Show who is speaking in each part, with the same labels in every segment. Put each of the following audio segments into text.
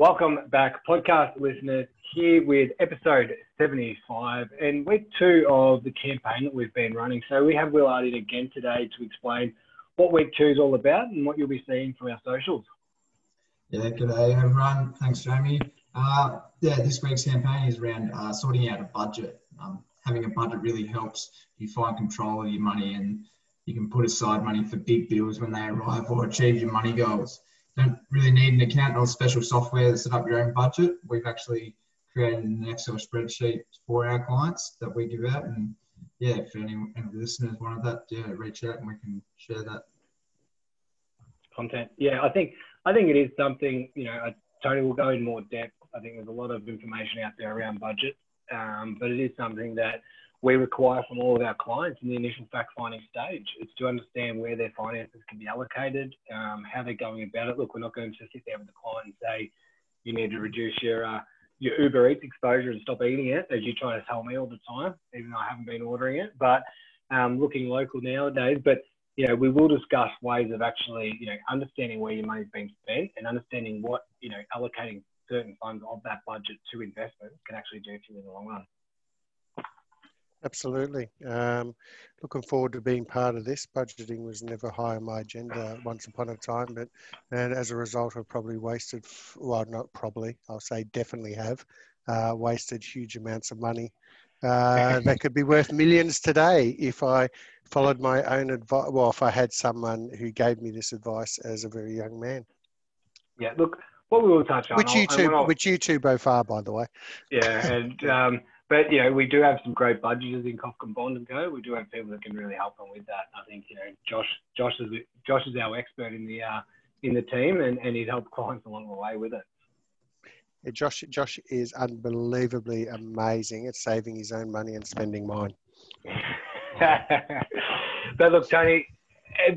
Speaker 1: Welcome back, podcast listeners, here with episode 75 and week two of the campaign that we've been running. So we have Will Arding again today to explain what week two is all about and what you'll be seeing from our socials.
Speaker 2: Yeah, good day everyone. Thanks, Jamie. Uh, yeah, this week's campaign is around uh, sorting out a budget. Um, having a budget really helps you find control of your money and you can put aside money for big bills when they arrive or achieve your money goals don't really need an accountant or special software to set up your own budget. We've actually created an Excel spreadsheet for our clients that we give out. And yeah, if any, any listeners wanted that, yeah, reach out and we can share that
Speaker 1: content. Yeah, I think I think it is something. You know, Tony will go in more depth. I think there's a lot of information out there around budget, um, but it is something that we require from all of our clients in the initial fact finding stage. It's to understand where their finances can be allocated, um, how they're going about it. Look, we're not going to sit there with the client and say, you need to reduce your, uh, your Uber Eats exposure and stop eating it, as you try to tell me all the time, even though I haven't been ordering it. But um, looking local nowadays, but you know, we will discuss ways of actually, you know, understanding where your money's being spent and understanding what, you know, allocating certain funds of that budget to investments can actually do for you in the long run.
Speaker 3: Absolutely. Um, looking forward to being part of this. Budgeting was never high on my agenda once upon a time, but and as a result, I've probably wasted, well, not probably, I'll say definitely have, uh, wasted huge amounts of money. Uh, that could be worth millions today if I followed my own advice. Well, if I had someone who gave me this advice as a very young man.
Speaker 1: Yeah, look, what we will touch on.
Speaker 3: Which you two, which you two both are, by the way.
Speaker 1: Yeah, and um, but you know, we do have some great budgeters in Kofkin Bond and Co. We do have people that can really help them with that. I think you know, Josh, Josh is Josh is our expert in the uh, in the team, and, and he's helped clients along the way with it.
Speaker 3: Yeah, Josh, Josh is unbelievably amazing at saving his own money and spending mine.
Speaker 1: but look, Tony,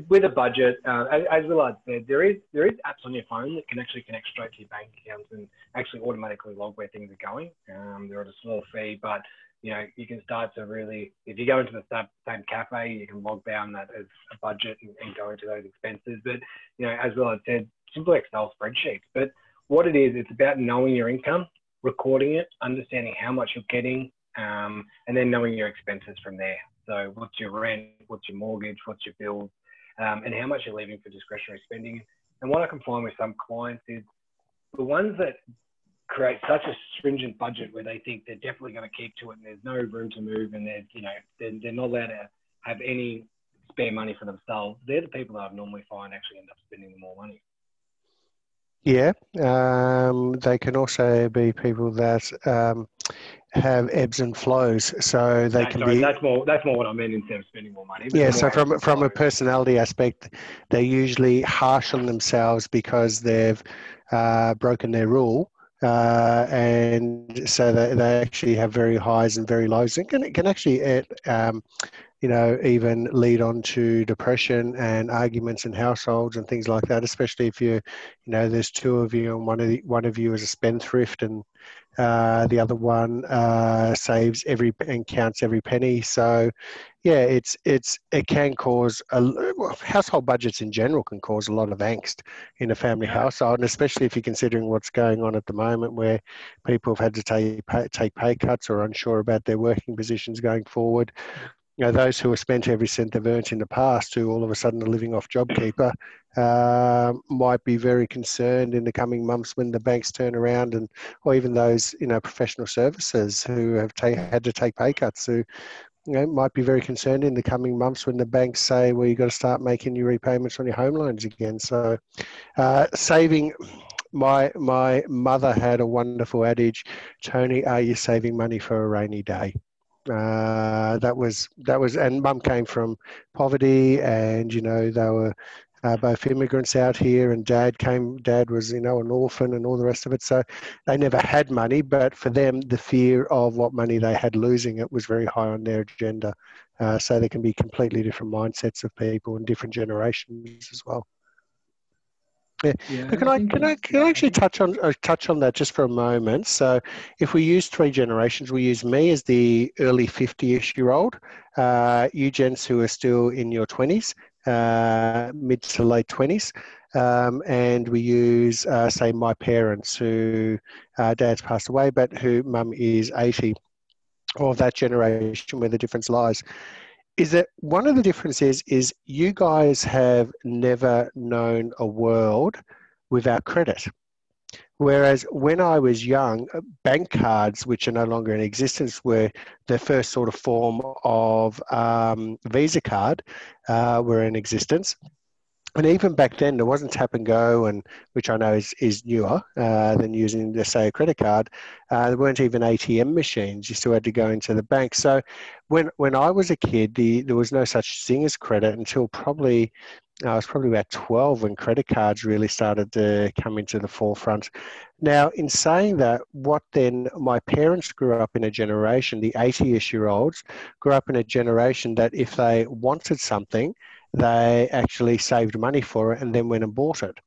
Speaker 1: with a budget, uh, as, as Willard said, there is there is apps on your phone that can actually connect straight to your bank accounts and actually automatically log where things are going. Um, they're at a small fee, but you know you can start to really, if you go into the same cafe, you can log down that as a budget and, and go into those expenses. But you know, as Willard said, simple Excel spreadsheets. But what it is, it's about knowing your income, recording it, understanding how much you're getting, um, and then knowing your expenses from there. So what's your rent, what's your mortgage, what's your bills, um, and how much you're leaving for discretionary spending. And what I can find with some clients is the ones that create such a stringent budget where they think they're definitely going to keep to it and there's no room to move and they're, you know, they're, they're not allowed to have any spare money for themselves, they're the people that I normally find actually end up spending more money.
Speaker 3: Yeah, um, they can also be people that um, have ebbs and flows, so they can
Speaker 1: sorry,
Speaker 3: be.
Speaker 1: That's more. That's more what I mean instead of spending more money.
Speaker 3: Yeah, so from from a personality aspect, they're usually harsh on themselves because they've uh, broken their rule, uh, and so they, they actually have very highs and very lows. And can can actually um, you know, even lead on to depression and arguments in households and things like that. Especially if you, you know, there's two of you and one of the, one of you is a spendthrift and uh, the other one uh, saves every and counts every penny. So, yeah, it's it's it can cause a household budgets in general can cause a lot of angst in a family household, and especially if you're considering what's going on at the moment, where people have had to take pay, take pay cuts or unsure about their working positions going forward you know, those who have spent every cent they've earned in the past, who all of a sudden are living off JobKeeper, uh, might be very concerned in the coming months when the banks turn around, and or even those you know professional services who have ta- had to take pay cuts, who you know, might be very concerned in the coming months when the banks say, "Well, you've got to start making your repayments on your home loans again." So, uh, saving my my mother had a wonderful adage tony are you saving money for a rainy day uh, that was that was, and mum came from poverty, and you know they were uh, both immigrants out here, and dad came. Dad was you know an orphan and all the rest of it. So they never had money, but for them, the fear of what money they had losing it was very high on their agenda. Uh, so there can be completely different mindsets of people and different generations as well. Yeah. yeah can I, can I can I actually touch on uh, touch on that just for a moment? So, if we use three generations, we use me as the early fifty-ish year old, uh, you gents who are still in your twenties, uh, mid to late twenties, um, and we use, uh, say, my parents who uh, dad's passed away, but who mum is 80, or that generation where the difference lies. Is that one of the differences is you guys have never known a world without credit. Whereas when I was young, uh, bank cards, which are no longer in existence, were the first sort of form of um, Visa card, uh, were in existence. And even back then, there wasn't tap and go, and which I know is, is newer uh, than using, let's say, a credit card. Uh, there weren't even ATM machines. You still had to go into the bank. So, when when I was a kid, the, there was no such thing as credit until probably I was probably about 12 when credit cards really started to come into the forefront. Now, in saying that, what then my parents grew up in a generation, the 80 ish year olds grew up in a generation that if they wanted something, they actually saved money for it and then went and bought it.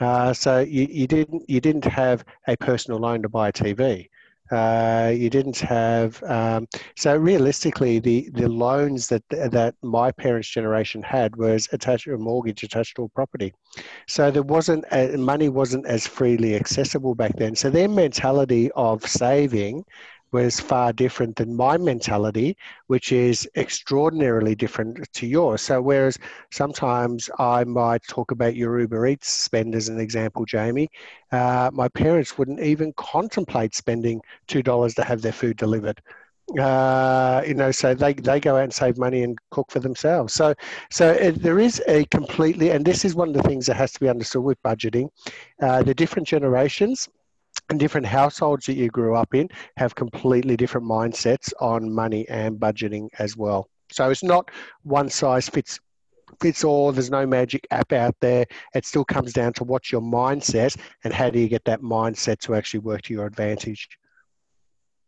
Speaker 3: Uh, so you, you, didn't you didn't have a personal loan to buy a TV. Uh, you didn't have um, so realistically the the loans that that my parents generation had was attached to a mortgage attached to a property so there wasn't a, money wasn't as freely accessible back then so their mentality of saving was far different than my mentality, which is extraordinarily different to yours. So, whereas sometimes I might talk about your Uber Eats spend as an example, Jamie, uh, my parents wouldn't even contemplate spending $2 to have their food delivered. Uh, you know, so they, they go out and save money and cook for themselves. So, so there is a completely, and this is one of the things that has to be understood with budgeting. Uh, the different generations and different households that you grew up in have completely different mindsets on money and budgeting as well. So it's not one size fits fits all. There's no magic app out there. It still comes down to what's your mindset and how do you get that mindset to actually work to your advantage.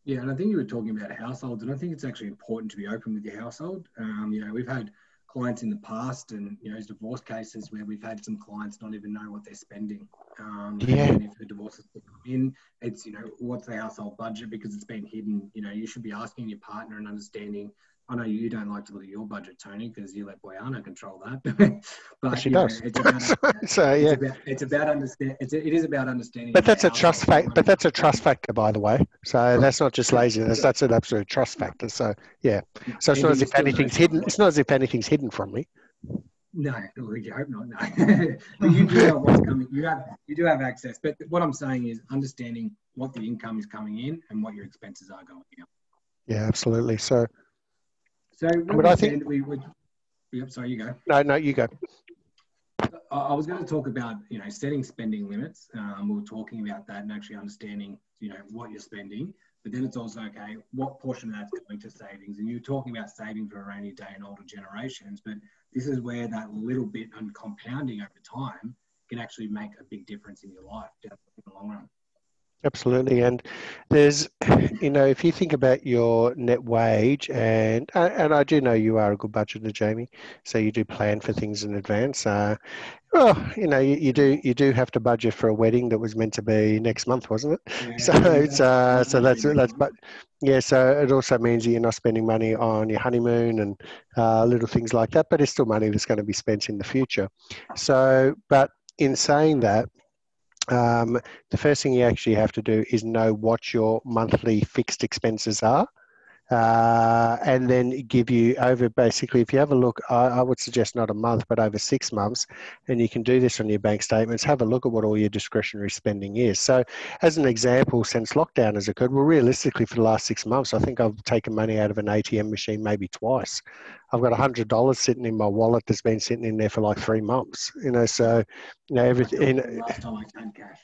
Speaker 1: Yeah, and I think you were talking about households, and I think it's actually important to be open with your household. Um, you know, we've had clients in the past and you know divorce cases where we've had some clients not even know what they're spending. Um yeah. and if the divorce is in it's you know what's the household budget? Because it's been hidden. You know you should be asking your partner and understanding I know you don't like to look at your budget, Tony, because you let Boyana control that.
Speaker 3: but she does. Know, it's about,
Speaker 1: so yeah, it's about, it's about understand. It's it is about understanding.
Speaker 3: But that's a trust factor. But that's a trust factor, by the way. So that's not just laziness. That's an absolute trust factor. So yeah. So it's not as if anything's hidden. It's not as if anything's hidden from me.
Speaker 1: No, you hope not. No, but you do know what's coming. You have you do have access. But what I'm saying is understanding what the income is coming in and what your expenses are going out.
Speaker 3: Yeah, absolutely. So
Speaker 1: so, but I think we would. Yep. Sorry, you go.
Speaker 3: No, no, you go.
Speaker 1: I was going to talk about you know setting spending limits. Um, we were talking about that and actually understanding you know what you're spending. But then it's also okay what portion of that's going to savings. And you're talking about saving for a rainy day and older generations. But this is where that little bit and compounding over time can actually make a big difference in your life in the long run.
Speaker 3: Absolutely, and there's, you know, if you think about your net wage, and and I do know you are a good budgeter, Jamie, so you do plan for things in advance. Uh, well, you know, you, you, do you do have to budget for a wedding that was meant to be next month, wasn't it? Yeah, so it's uh, so that's that's but yeah, so it also means that you're not spending money on your honeymoon and uh, little things like that, but it's still money that's going to be spent in the future. So, but in saying that um, the first thing you actually have to do is know what your monthly fixed expenses are. Uh, and then give you over basically if you have a look I, I, would suggest not a month but over six months and you can do this on your bank statements. Have a look at what all your discretionary spending is. So as an example since lockdown has occurred well realistically for the last six months i think i've taken money out of an atm machine maybe twice. I've got a hundred dollars sitting in my wallet that's been sitting in there for like three months you know so you know everything last time i cash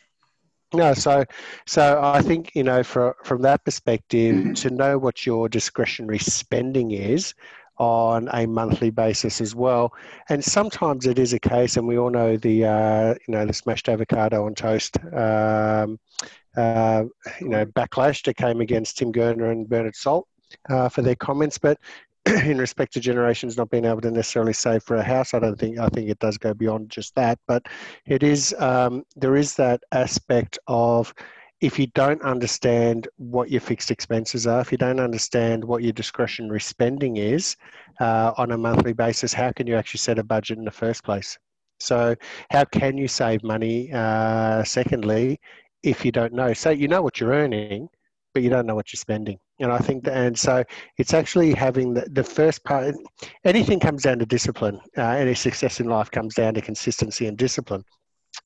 Speaker 3: no, so so I think you know for, from that perspective, mm-hmm. to know what your discretionary spending is on a monthly basis as well, and sometimes it is a case, and we all know the uh, you know the smashed avocado on toast, um, uh, you know backlash that came against Tim Gurner and Bernard Salt uh, for their comments, but in respect to generations not being able to necessarily save for a house. I don't think I think it does go beyond just that, but it is um, there is that aspect of if you don't understand what your fixed expenses are, if you don't understand what your discretionary spending is uh, on a monthly basis, how can you actually set a budget in the first place? So, how can you save money? Uh, secondly, if you don't know, so you know what you're earning, but you don't know what you're spending. And I think that, and so it's actually having the, the first part. Anything comes down to discipline. Uh, any success in life comes down to consistency and discipline.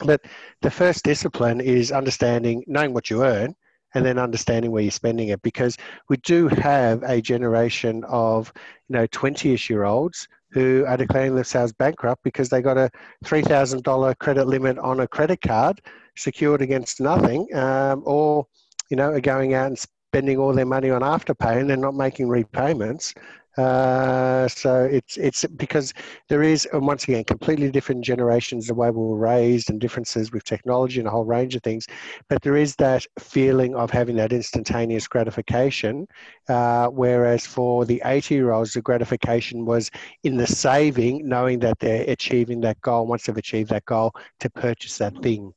Speaker 3: But the first discipline is understanding, knowing what you earn, and then understanding where you're spending it because we do have a generation of you know 20ish year olds who are declaring themselves bankrupt because they got a $3000 credit limit on a credit card secured against nothing um, or you know are going out and spending all their money on afterpay and they're not making repayments. Uh, so it's it's because there is and once again completely different generations the way we were raised and differences with technology and a whole range of things. But there is that feeling of having that instantaneous gratification uh, whereas for the 80 year olds the gratification was in the saving knowing that they're achieving that goal once they've achieved that goal to purchase that thing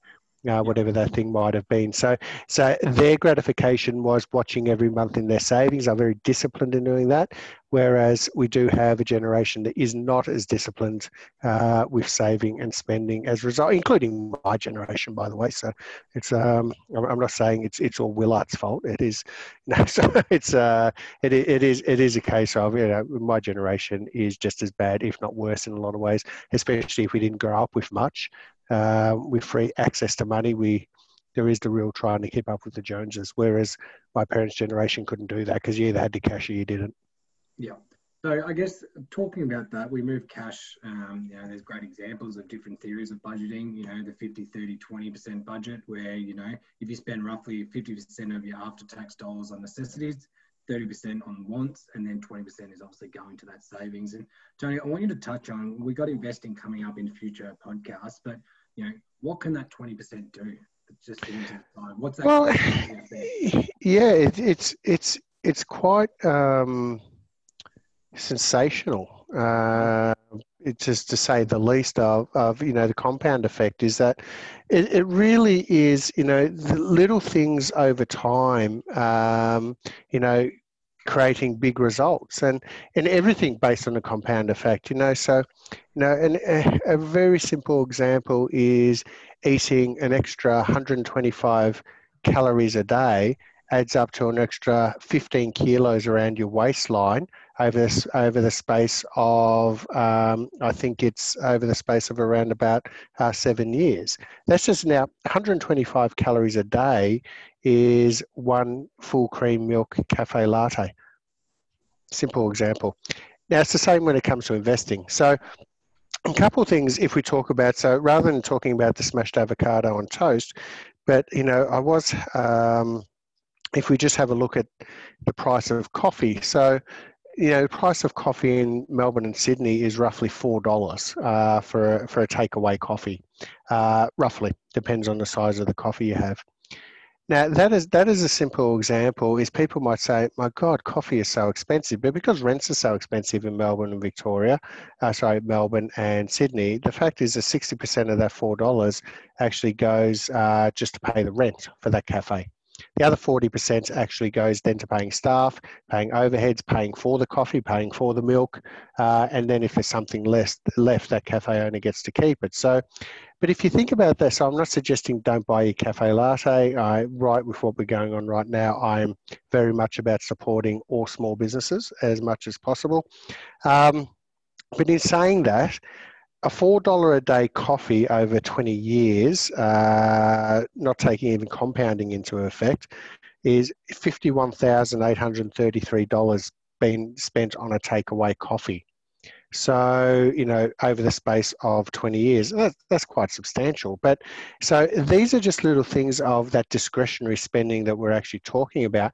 Speaker 3: uh, whatever that thing might have been. So, so their gratification was watching every month in their savings. Are very disciplined in doing that, whereas we do have a generation that is not as disciplined uh, with saving and spending as a result, including my generation, by the way. So, it's um, I'm not saying it's it's all Willard's fault. It is, no, so it's uh, it it is it is a case of you know my generation is just as bad, if not worse, in a lot of ways, especially if we didn't grow up with much uh, with free access to money, we there is the real trying to keep up with the Joneses. Whereas my parents' generation couldn't do that because you either had to cash or you didn't.
Speaker 4: Yeah. So I guess talking about that, we move cash. Um, you know, there's great examples of different theories of budgeting. You know, the 50, 30, 20% budget, where you know if you spend roughly 50% of your after-tax dollars on necessities, 30% on wants, and then 20% is obviously going to that savings. And Tony, I want you to touch on. We got investing coming up in future podcasts, but you know, what can that 20% do? Just What's that?
Speaker 3: Well, yeah, it, it's it's it's quite um, sensational. Uh, it's just to say the least of, of you know the compound effect is that it, it really is you know the little things over time um, you know creating big results and and everything based on a compound effect you know? So you know and a, a very simple example is eating an extra 125 calories a day adds up to an extra 15 kilos around your waistline over this, over the space of um, I think it's over the space of around about uh, seven years. That's just now 125 calories a day is one full cream milk cafe latte. Simple example. Now it's the same when it comes to investing. So a couple of things if we talk about so rather than talking about the smashed avocado on toast, but you know I was um, if we just have a look at the price of coffee. So you know, the price of coffee in Melbourne and Sydney is roughly four dollars uh, for for a takeaway coffee. Uh, roughly depends on the size of the coffee you have. Now that is that is a simple example. Is people might say, "My God, coffee is so expensive," but because rents are so expensive in Melbourne and Victoria, uh, sorry, Melbourne and Sydney, the fact is that sixty percent of that four dollars actually goes uh, just to pay the rent for that cafe. The other 40% actually goes then to paying staff, paying overheads, paying for the coffee, paying for the milk, uh, and then if there's something less left, that cafe owner gets to keep it. So, but if you think about this, I'm not suggesting don't buy your cafe latte. I, right with what we're going on right now, I'm very much about supporting all small businesses as much as possible. Um, but in saying that, a four dollar a day coffee over 20 years, uh, not taking even compounding into effect, is $51,833 being spent on a takeaway coffee. So, you know, over the space of 20 years, that, that's quite substantial. But so these are just little things of that discretionary spending that we're actually talking about.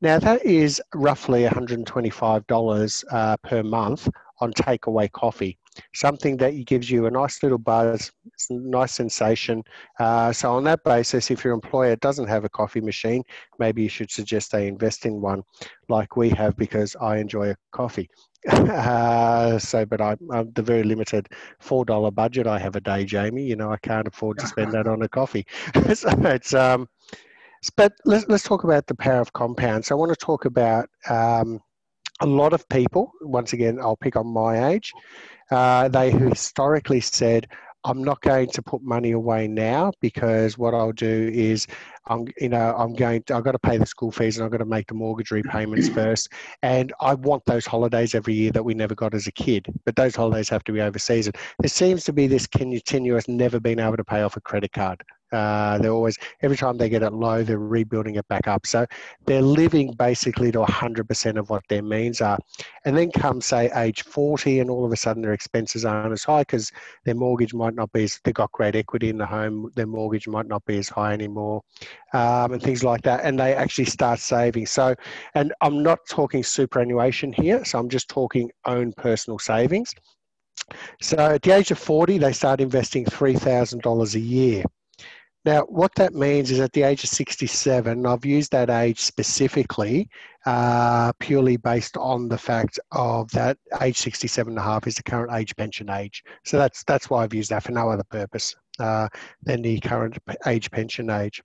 Speaker 3: Now, that is roughly $125 uh, per month on takeaway coffee something that gives you a nice little buzz, nice sensation. Uh, so on that basis, if your employer doesn't have a coffee machine, maybe you should suggest they invest in one like we have because I enjoy a coffee. uh, so, but I, I'm the very limited four dollar budget I have a day, Jamie. You know, I can't afford to spend that on a coffee. so it's um, but let's let's talk about the power of compounds. I want to talk about um, a lot of people. Once again, I'll pick on my age uh, they historically said, I'm not going to put money away now because what I'll do is I'm, you know, I'm going to, I've got to pay the school fees and I've got to make the mortgage repayments first. And I want those holidays every year that we never got as a kid, but those holidays have to be overseas. And there seems to be this continuous never being able to pay off a credit card. Uh, they're always every time they get it low, they're rebuilding it back up. So they're living basically to 100% of what their means are. And then come say age 40, and all of a sudden their expenses aren't as high because their mortgage might not be as they've got great equity in the home. Their mortgage might not be as high anymore, um, and things like that. And they actually start saving. So, and I'm not talking superannuation here. So I'm just talking own personal savings. So at the age of 40, they start investing $3,000 a year. Now, what that means is at the age of 67, I've used that age specifically uh, purely based on the fact of that age 67 and a half is the current age pension age. So that's, that's why I've used that for no other purpose uh, than the current age pension age.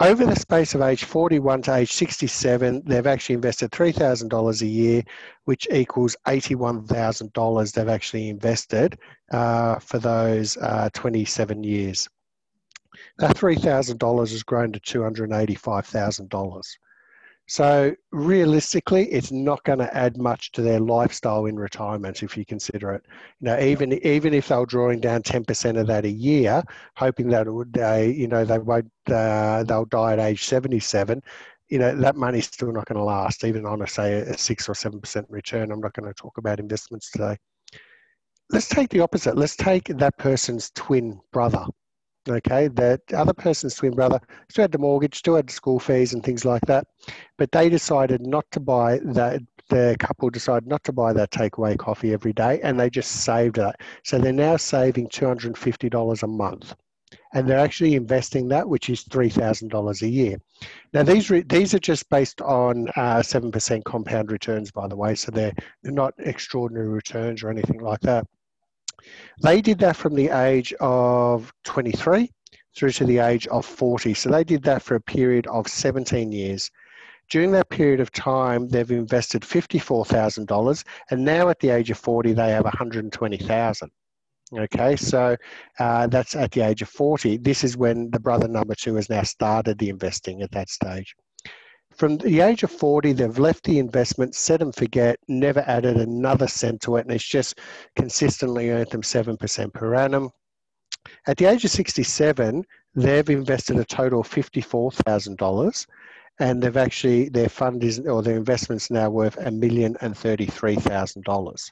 Speaker 3: Over the space of age 41 to age 67, they've actually invested $3,000 a year, which equals $81,000 they've actually invested uh, for those uh, 27 years. That $3,000 has grown to $285,000. So realistically, it's not going to add much to their lifestyle in retirement if you consider it. You know, even even if they're drawing down ten percent of that a year, hoping that it would, they, you know, they won't, uh, they'll die at age seventy-seven. You know, that money's still not going to last, even on a say a six or seven percent return. I'm not going to talk about investments today. Let's take the opposite. Let's take that person's twin brother okay the other person's twin brother still had the mortgage still had the school fees and things like that but they decided not to buy that the couple decided not to buy that takeaway coffee every day and they just saved that so they're now saving $250 a month and they're actually investing that, which is three thousand dollars a year. Now these re- these are just based on uh, seven uh, percent compound returns, by the way, so they're, they're not extraordinary returns or anything like that. They did that from the age of 23 through to the age of 40. So they did that for a period of 17 years. During that period of time, they've invested $54,000, and now at the age of 40, they have 120,000. Okay, so uh, that's at the age of 40. This is when the brother number two has now started the investing at that stage. From the age of 40, they've left the investment, set and forget, never added another cent to it, and it's just consistently earned them 7% per annum. At the age of 67, they've invested a total of $54,000 and they've actually, their fund is, or their investment's now worth a million and thirty-three thousand dollars.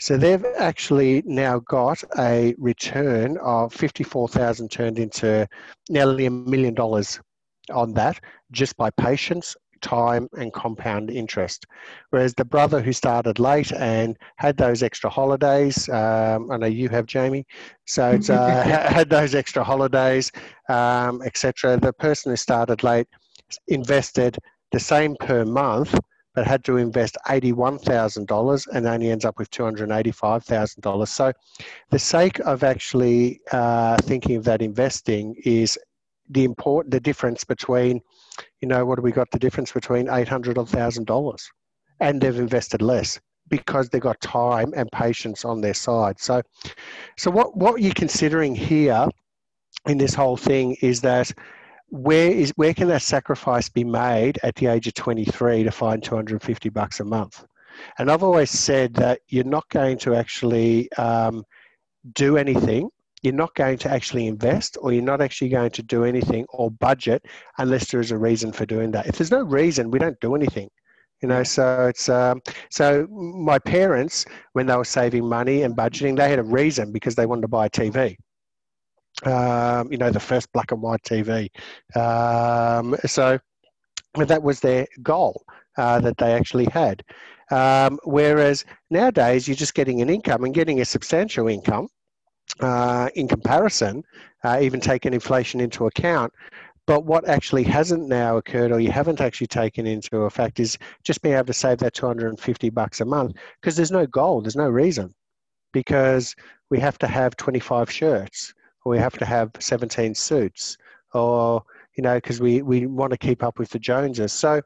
Speaker 3: So they've actually now got a return of 54,000 turned into nearly a million dollars on that just by patience, time, and compound interest. Whereas the brother who started late and had those extra holidays, um, I know you have, Jamie, so it's, uh, had those extra holidays, um, etc. The person who started late invested the same per month but had to invest $81,000 and only ends up with $285,000. So, the sake of actually uh, thinking of that investing is the important the difference between you know what have we got? The difference between 800 or $1000 and they've invested less because they've got time and patience on their side. So so what what you're considering here in this whole thing is that where is where can that sacrifice be made at the age of 23 to find 250 bucks a month? And i've always said that you're not going to actually um, do anything you're not going to actually invest or you're not actually going to do anything or budget unless there is a reason for doing that. If there's no reason, we don't do anything. You know, so it's um, so my parents when they were saving money and budgeting, they had a reason because they wanted to buy a TV. Um, you know, the first black and white TV. Um, so that was their goal uh, that they actually had. Um, whereas nowadays, you're just getting an income and getting a substantial income uh, in comparison, uh, even taking inflation into account. But what actually hasn't now occurred, or you haven't actually taken into effect, is just being able to save that 250 bucks a month because there's no goal, there's no reason, because we have to have 25 shirts, or we have to have 17 suits, or you know, because we, we want to keep up with the Joneses. So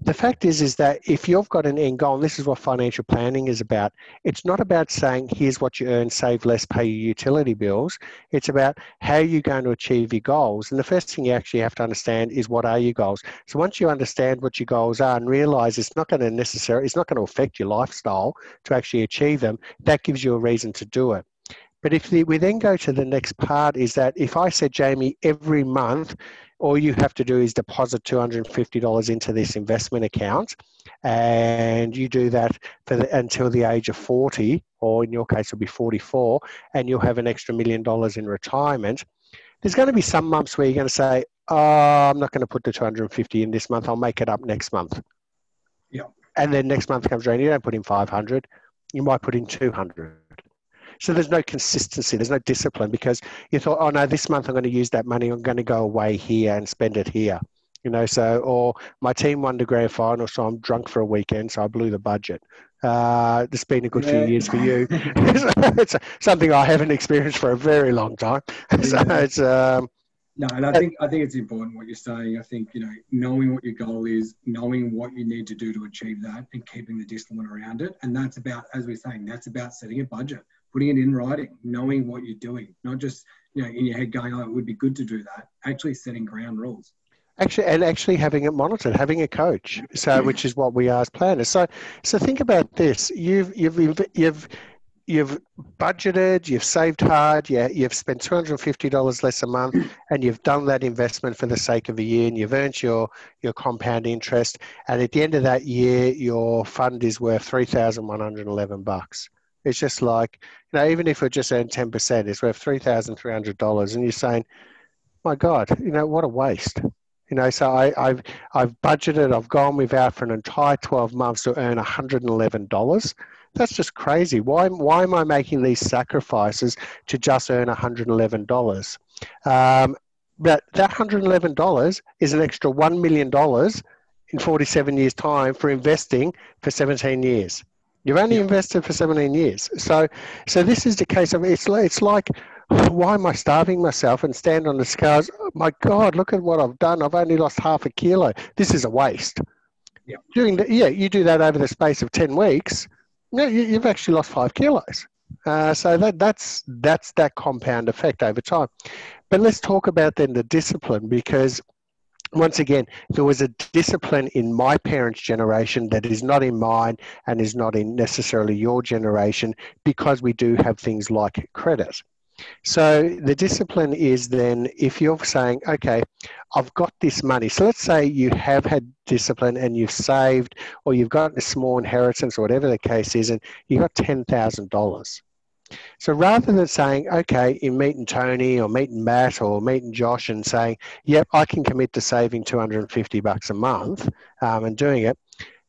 Speaker 3: the fact is, is that if you've got an end goal, and this is what financial planning is about, it's not about saying, here's what you earn, save less, pay your utility bills. It's about how you're going to achieve your goals. And the first thing you actually have to understand is what are your goals. So once you understand what your goals are and realize it's not going to necessarily, it's not going to affect your lifestyle to actually achieve them, that gives you a reason to do it. But if the, we then go to the next part, is that if I said, Jamie, every month all you have to do is deposit $250 into this investment account and you do that for the, until the age of 40 or in your case it'll be 44 and you'll have an extra million dollars in retirement there's going to be some months where you're going to say oh i'm not going to put the 250 in this month. I'll make it up next month.
Speaker 4: Yeah.
Speaker 3: And then next month comes around you don't put in 500 you might put in 200 so there's no consistency, there's no discipline because you thought, oh no, this month I'm going to use that money, I'm going to go away here and spend it here. You know, so or my team won the grand final, so I'm drunk for a weekend, so I blew the budget. Uh, it's been a good yeah. few years for you. it's something I haven't experienced for a very long time. so it's um,
Speaker 4: no, and I think I think it's important what you're saying. I think you know knowing what your goal is, knowing what you need to do to achieve that, and keeping the discipline around it. And that's about, as we're saying, that's about setting a budget putting it in writing, knowing what you're doing, not just you know in your head going, "Oh, it would be good to do that." Actually, setting ground rules.
Speaker 3: Actually, and actually having it monitored, having a coach. So, which is what we are as planners. So, so think about this: you've you've you've you've budgeted, you've saved hard, yeah, you've spent two hundred and fifty dollars less a month, and you've done that investment for the sake of a year, and you've earned your your compound interest, and at the end of that year, your fund is worth three thousand one hundred eleven bucks. It's just like, you know, even if we just earn 10%, it's worth $3,300. And you're saying, my God, you know, what a waste. You know, so I, have I've budgeted, I've gone without for an entire 12 months to earn $111. That's just crazy. Why, why am I making these sacrifices to just earn $111? Um, but that $111 is an extra $1 million in 47 years' time for investing for 17 years. You've only yeah. invested for 17 years. So, so this is the case of it's, it's like, why am I starving myself and stand on the scales? Oh my God, look at what I've done. I've only lost half a kilo. This is a waste. Yeah. Doing the, yeah, you do that over the space of 10 weeks. You, have actually lost five kilos. Uh, so that, that's, that's that compound effect over time. But let's talk about then the discipline because once again, there was a discipline in my parents' generation that is not in mine and is not in necessarily your generation because we do have things like credit. So the discipline is then if you're saying, okay, I've got this money. So let's say you have had discipline and you've saved or you've got a small inheritance or whatever the case is, and you've got $10,000. So rather than saying, okay, in meeting Tony or meeting Matt or meeting Josh and saying, yep, I can commit to saving 250 bucks a month um, and doing it,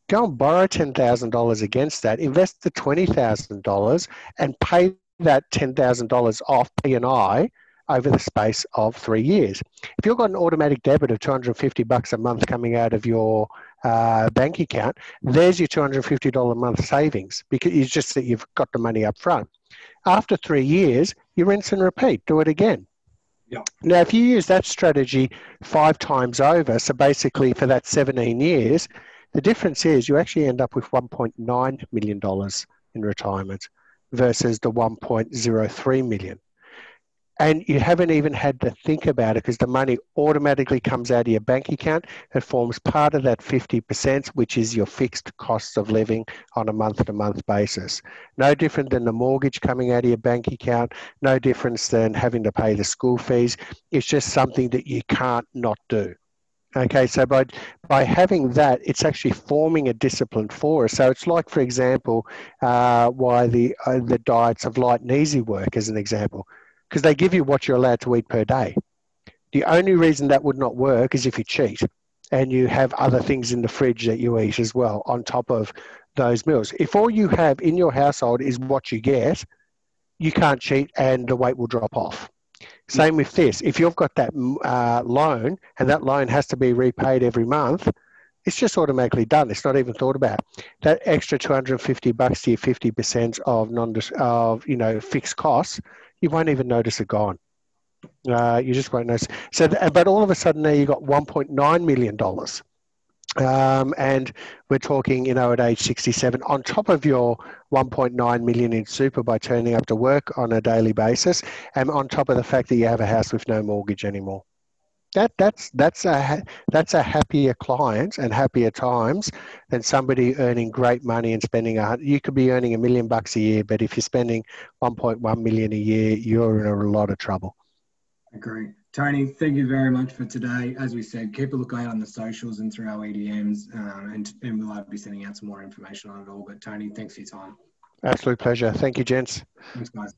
Speaker 3: go and borrow $10,000 against that, invest the $20,000 and pay that $10,000 off P&I over the space of three years. If you've got an automatic debit of 250 bucks a month coming out of your uh, bank account, there's your $250 a month savings because it's just that you've got the money up front. After three years, you rinse and repeat, do it again.
Speaker 4: Yeah.
Speaker 3: Now, if you use that strategy five times over, so basically for that 17 years, the difference is you actually end up with $1.9 million in retirement versus the 1.03 million and you haven't even had to think about it because the money automatically comes out of your bank account. It forms part of that 50%, which is your fixed costs of living on a month to month basis. No different than the mortgage coming out of your bank account, no difference than having to pay the school fees. It's just something that you can't not do. Okay, so by by having that, it's actually forming a discipline for us. So it's like, for example, uh, why the uh, the diets of Lite n' Easy work, as an example because they give you what you're allowed to eat per day. The only reason that would not work is if you cheat and you have other things in the fridge that you eat as well on top of those meals. If all you have in your household is what you get, you can't cheat and the weight will drop off. Same with this. If you've got that uh, loan and that loan has to be repaid every month, it's just automatically done. It's not even thought about. That extra 250 bucks to your 50% of non of you know fixed costs you won't even notice it gone. Uh, you just won't notice. So, but all of a sudden now you've got 1.9 million dollars. Um, and we're talking, you know, at age 67, on top of your 1.9 million in super by turning up to work on a daily basis, and on top of the fact that you have a house with no mortgage anymore. That that's that's a that's a happier client and happier times than somebody earning great money and spending a. You could be earning a million bucks a year, but if you're spending 1.1 million a year, you're in a lot of trouble.
Speaker 1: Agree. Tony, thank you very much for today. As we said, keep a look out on the socials and through our EDMs, um, and, and we'll be sending out some more information on it all. But Tony, thanks for your time.
Speaker 3: Absolute pleasure. Thank you, gents.
Speaker 1: Thanks, guys.